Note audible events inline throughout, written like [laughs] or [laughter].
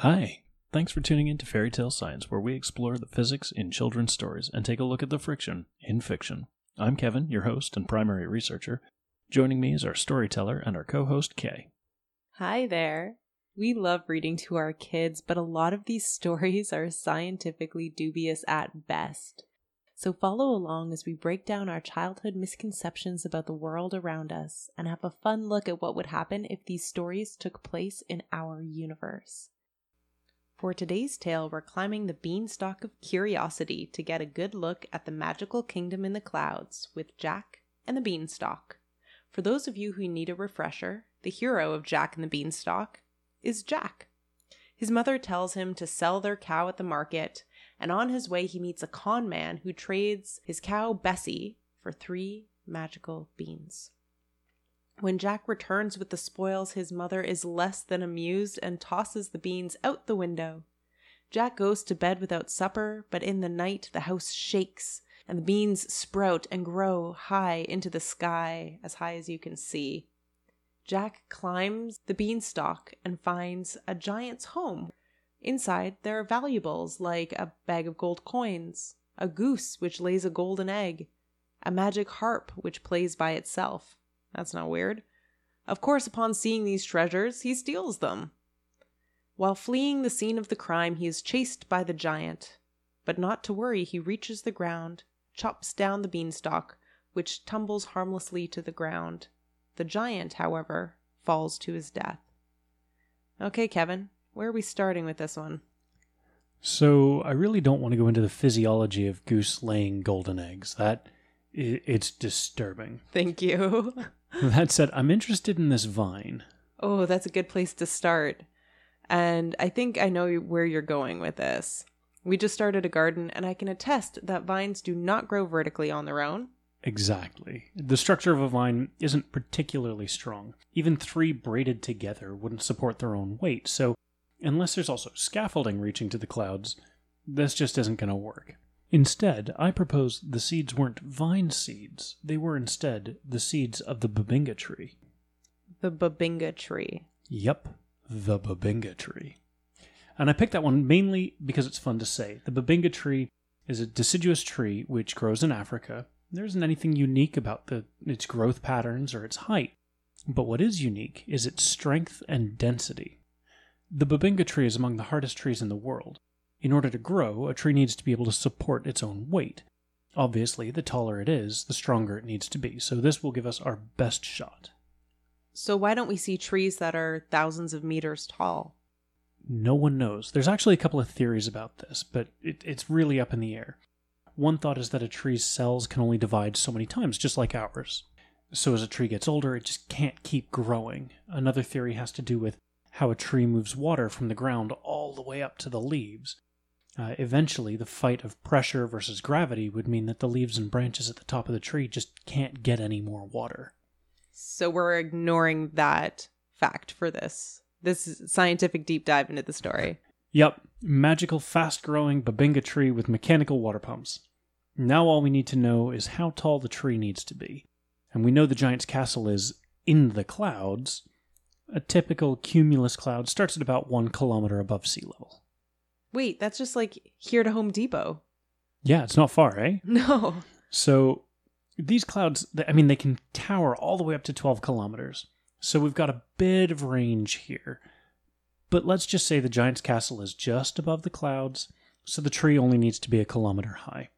Hi. Thanks for tuning in to Fairy Tale Science, where we explore the physics in children's stories and take a look at the friction in fiction. I'm Kevin, your host and primary researcher. Joining me is our storyteller and our co host, Kay. Hi there. We love reading to our kids, but a lot of these [laughs] stories are scientifically dubious at best. So follow along as we break down our childhood misconceptions about the world around us and have a fun look at what would happen if these stories took place in our universe. For today's tale, we're climbing the beanstalk of curiosity to get a good look at the magical kingdom in the clouds with Jack and the Beanstalk. For those of you who need a refresher, the hero of Jack and the Beanstalk is Jack. His mother tells him to sell their cow at the market, and on his way, he meets a con man who trades his cow Bessie for three magical beans. When Jack returns with the spoils, his mother is less than amused and tosses the beans out the window. Jack goes to bed without supper, but in the night the house shakes and the beans sprout and grow high into the sky, as high as you can see. Jack climbs the beanstalk and finds a giant's home. Inside, there are valuables like a bag of gold coins, a goose which lays a golden egg, a magic harp which plays by itself. That's not weird. Of course, upon seeing these treasures, he steals them. While fleeing the scene of the crime, he is chased by the giant. But not to worry, he reaches the ground, chops down the beanstalk, which tumbles harmlessly to the ground. The giant, however, falls to his death. Okay, Kevin, where are we starting with this one? So, I really don't want to go into the physiology of goose laying golden eggs. That it's disturbing. Thank you. [laughs] that said, I'm interested in this vine. Oh, that's a good place to start. And I think I know where you're going with this. We just started a garden, and I can attest that vines do not grow vertically on their own. Exactly. The structure of a vine isn't particularly strong. Even three braided together wouldn't support their own weight, so unless there's also scaffolding reaching to the clouds, this just isn't going to work. Instead, I propose the seeds weren't vine seeds, they were instead the seeds of the bubinga tree. The bubinga tree. Yep, the bubinga tree. And I picked that one mainly because it's fun to say. The bubinga tree is a deciduous tree which grows in Africa. There isn't anything unique about the, its growth patterns or its height, but what is unique is its strength and density. The bubinga tree is among the hardest trees in the world. In order to grow, a tree needs to be able to support its own weight. Obviously, the taller it is, the stronger it needs to be, so this will give us our best shot. So, why don't we see trees that are thousands of meters tall? No one knows. There's actually a couple of theories about this, but it, it's really up in the air. One thought is that a tree's cells can only divide so many times, just like ours. So, as a tree gets older, it just can't keep growing. Another theory has to do with how a tree moves water from the ground all the way up to the leaves. Uh, eventually, the fight of pressure versus gravity would mean that the leaves and branches at the top of the tree just can't get any more water. So we're ignoring that fact for this. This is scientific deep dive into the story. Yep, magical, fast growing bubinga tree with mechanical water pumps. Now all we need to know is how tall the tree needs to be. And we know the giant's castle is in the clouds. A typical cumulus cloud starts at about one kilometer above sea level. Wait, that's just like here to Home Depot. Yeah, it's not far, eh? [laughs] No. So these clouds, I mean, they can tower all the way up to 12 kilometers. So we've got a bit of range here. But let's just say the giant's castle is just above the clouds, so the tree only needs to be a kilometer high.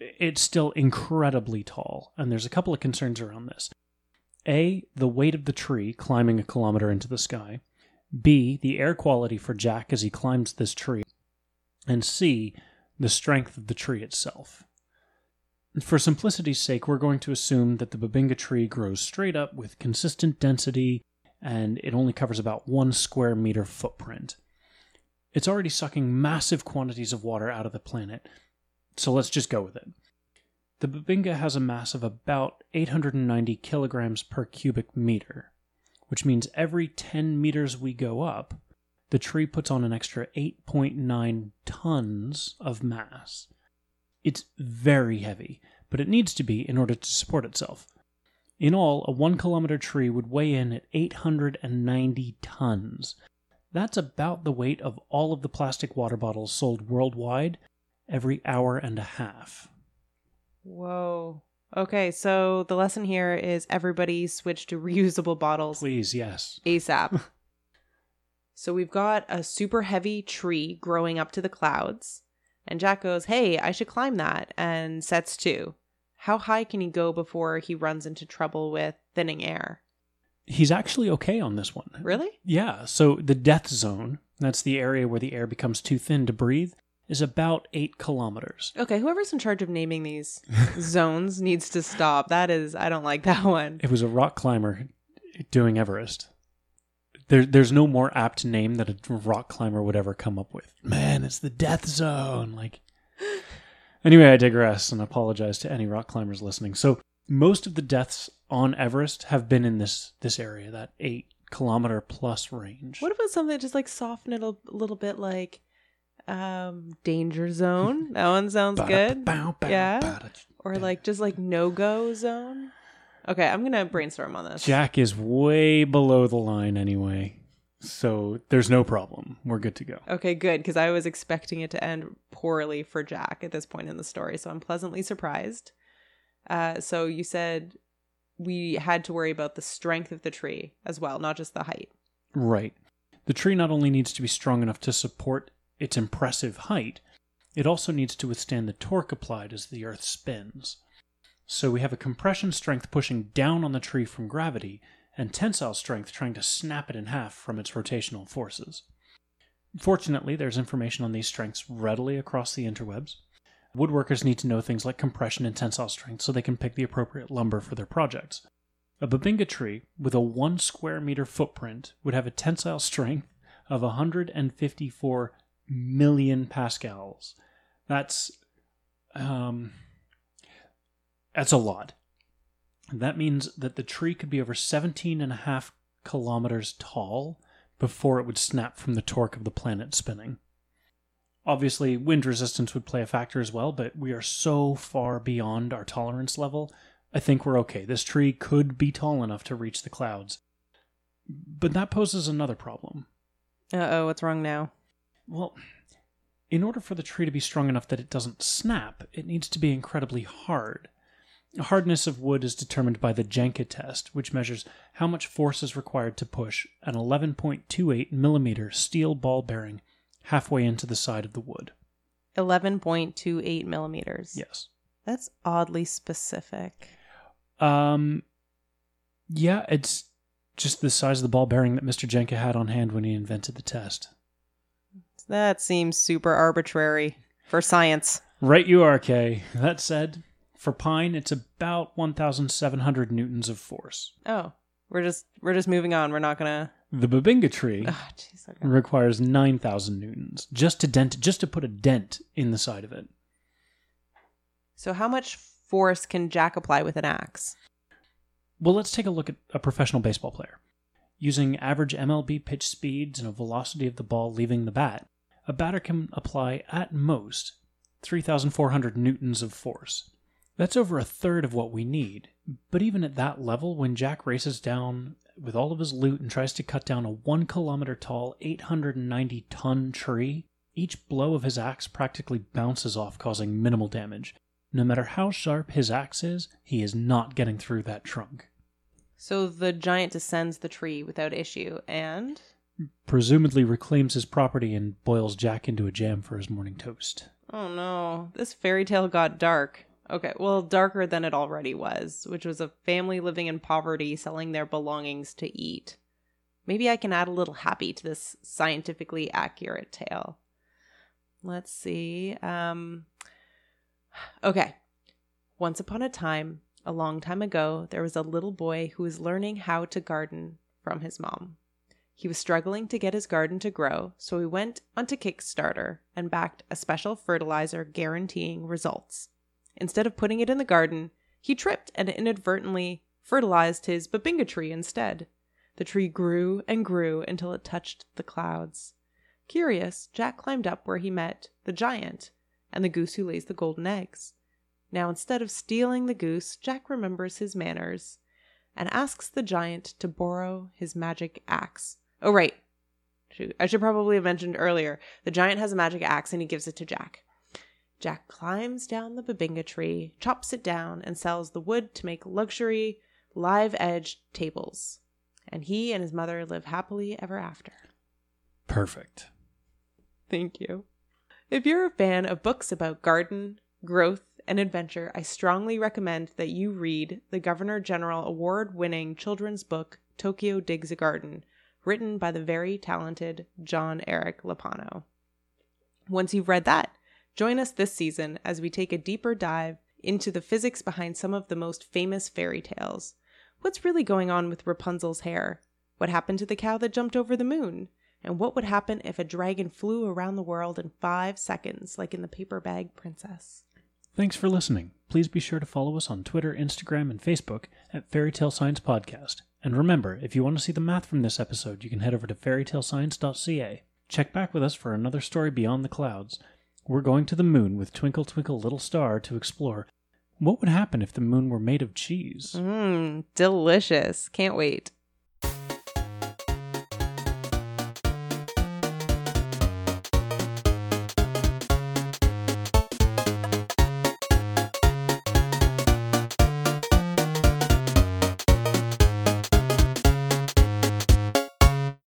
It's still incredibly tall, and there's a couple of concerns around this. A, the weight of the tree climbing a kilometer into the sky. B, the air quality for Jack as he climbs this tree and C, the strength of the tree itself. For simplicity's sake, we're going to assume that the bubinga tree grows straight up with consistent density and it only covers about one square meter footprint. It's already sucking massive quantities of water out of the planet, so let's just go with it. The bubinga has a mass of about 890 kilograms per cubic meter, which means every 10 meters we go up, the tree puts on an extra 8.9 tons of mass. It's very heavy, but it needs to be in order to support itself. In all, a one kilometer tree would weigh in at 890 tons. That's about the weight of all of the plastic water bottles sold worldwide every hour and a half. Whoa. Okay, so the lesson here is everybody switch to reusable bottles Please, yes. ASAP. [laughs] so we've got a super heavy tree growing up to the clouds. And Jack goes, Hey, I should climb that, and sets to. How high can he go before he runs into trouble with thinning air? He's actually okay on this one. Really? Yeah, so the death zone, that's the area where the air becomes too thin to breathe, is about eight kilometers. Okay, whoever's in charge of naming these [laughs] zones needs to stop. That is, I don't like that one. It was a rock climber doing Everest. There, there's no more apt name that a rock climber would ever come up with. Man, it's the death zone. Like, anyway, I digress and apologize to any rock climbers listening. So, most of the deaths on Everest have been in this this area, that eight kilometer plus range. What about something that just like soften it a little bit, like um danger zone? That one sounds good. Yeah. Or like just like no go zone. Okay, I'm gonna brainstorm on this. Jack is way below the line anyway, so there's no problem. We're good to go. Okay, good, because I was expecting it to end poorly for Jack at this point in the story, so I'm pleasantly surprised. Uh, so you said we had to worry about the strength of the tree as well, not just the height. Right. The tree not only needs to be strong enough to support its impressive height, it also needs to withstand the torque applied as the Earth spins. So we have a compression strength pushing down on the tree from gravity, and tensile strength trying to snap it in half from its rotational forces. Fortunately, there's information on these strengths readily across the interwebs. Woodworkers need to know things like compression and tensile strength so they can pick the appropriate lumber for their projects. A bubinga tree with a 1 square meter footprint would have a tensile strength of 154 million pascals. That's um that's a lot. That means that the tree could be over 17 and a half kilometers tall before it would snap from the torque of the planet spinning. Obviously, wind resistance would play a factor as well, but we are so far beyond our tolerance level. I think we're okay. This tree could be tall enough to reach the clouds. But that poses another problem. Uh oh, what's wrong now? Well, in order for the tree to be strong enough that it doesn't snap, it needs to be incredibly hard. Hardness of wood is determined by the Janka test, which measures how much force is required to push an 11.28 millimeter steel ball bearing halfway into the side of the wood. 11.28 millimeters. Yes. That's oddly specific. Um, yeah, it's just the size of the ball bearing that Mr. Janka had on hand when he invented the test. That seems super arbitrary for science. Right, you are, Kay. That said, for pine, it's about 1,700 newtons of force. Oh, we're just we're just moving on. We're not gonna. The bubinga tree Oh, [laughs] jeez. Okay. requires 9,000 newtons just to dent, just to put a dent in the side of it. So, how much force can Jack apply with an axe? Well, let's take a look at a professional baseball player. Using average MLB pitch speeds and a velocity of the ball leaving the bat, a batter can apply at most 3,400 newtons of force. That's over a third of what we need. But even at that level, when Jack races down with all of his loot and tries to cut down a one kilometer tall, 890 ton tree, each blow of his axe practically bounces off, causing minimal damage. No matter how sharp his axe is, he is not getting through that trunk. So the giant descends the tree without issue, and Presumably reclaims his property and boils Jack into a jam for his morning toast. oh no, this fairy tale got dark. Okay, well, darker than it already was, which was a family living in poverty selling their belongings to eat. Maybe I can add a little happy to this scientifically accurate tale. Let's see. Um Okay. Once upon a time, a long time ago, there was a little boy who was learning how to garden from his mom. He was struggling to get his garden to grow, so he went onto Kickstarter and backed a special fertilizer guaranteeing results. Instead of putting it in the garden, he tripped and inadvertently fertilized his bubinga tree instead. The tree grew and grew until it touched the clouds. Curious, Jack climbed up where he met the giant and the goose who lays the golden eggs. Now, instead of stealing the goose, Jack remembers his manners and asks the giant to borrow his magic axe. Oh, right. shoot, I should probably have mentioned earlier. The giant has a magic axe and he gives it to Jack. Jack climbs down the bubinga tree, chops it down, and sells the wood to make luxury, live edged tables. And he and his mother live happily ever after. Perfect. Thank you. If you're a fan of books about garden, growth, and adventure, I strongly recommend that you read the Governor General Award winning children's book, Tokyo Digs a Garden, written by the very talented Jon-Erik Lappano. Once you've read that, join us this season as we take a deeper dive into the physics behind some of the most famous fairy tales. What's really going on with Rapunzel's hair? What happened to the cow that jumped over the moon? And what would happen if a dragon flew around the world in five seconds, like in the paper bag princess? Thanks for listening. Please be sure to follow us on Twitter, Instagram, and Facebook at Fairytale Science Podcast. And remember, if you want to see the math from this episode, you can head over to fairytalescience.ca. Check back with us for another story beyond the clouds. We're going to the moon with Twinkle Twinkle Little Star to explore what would happen if the moon were made of cheese. Mmm, delicious. Can't wait.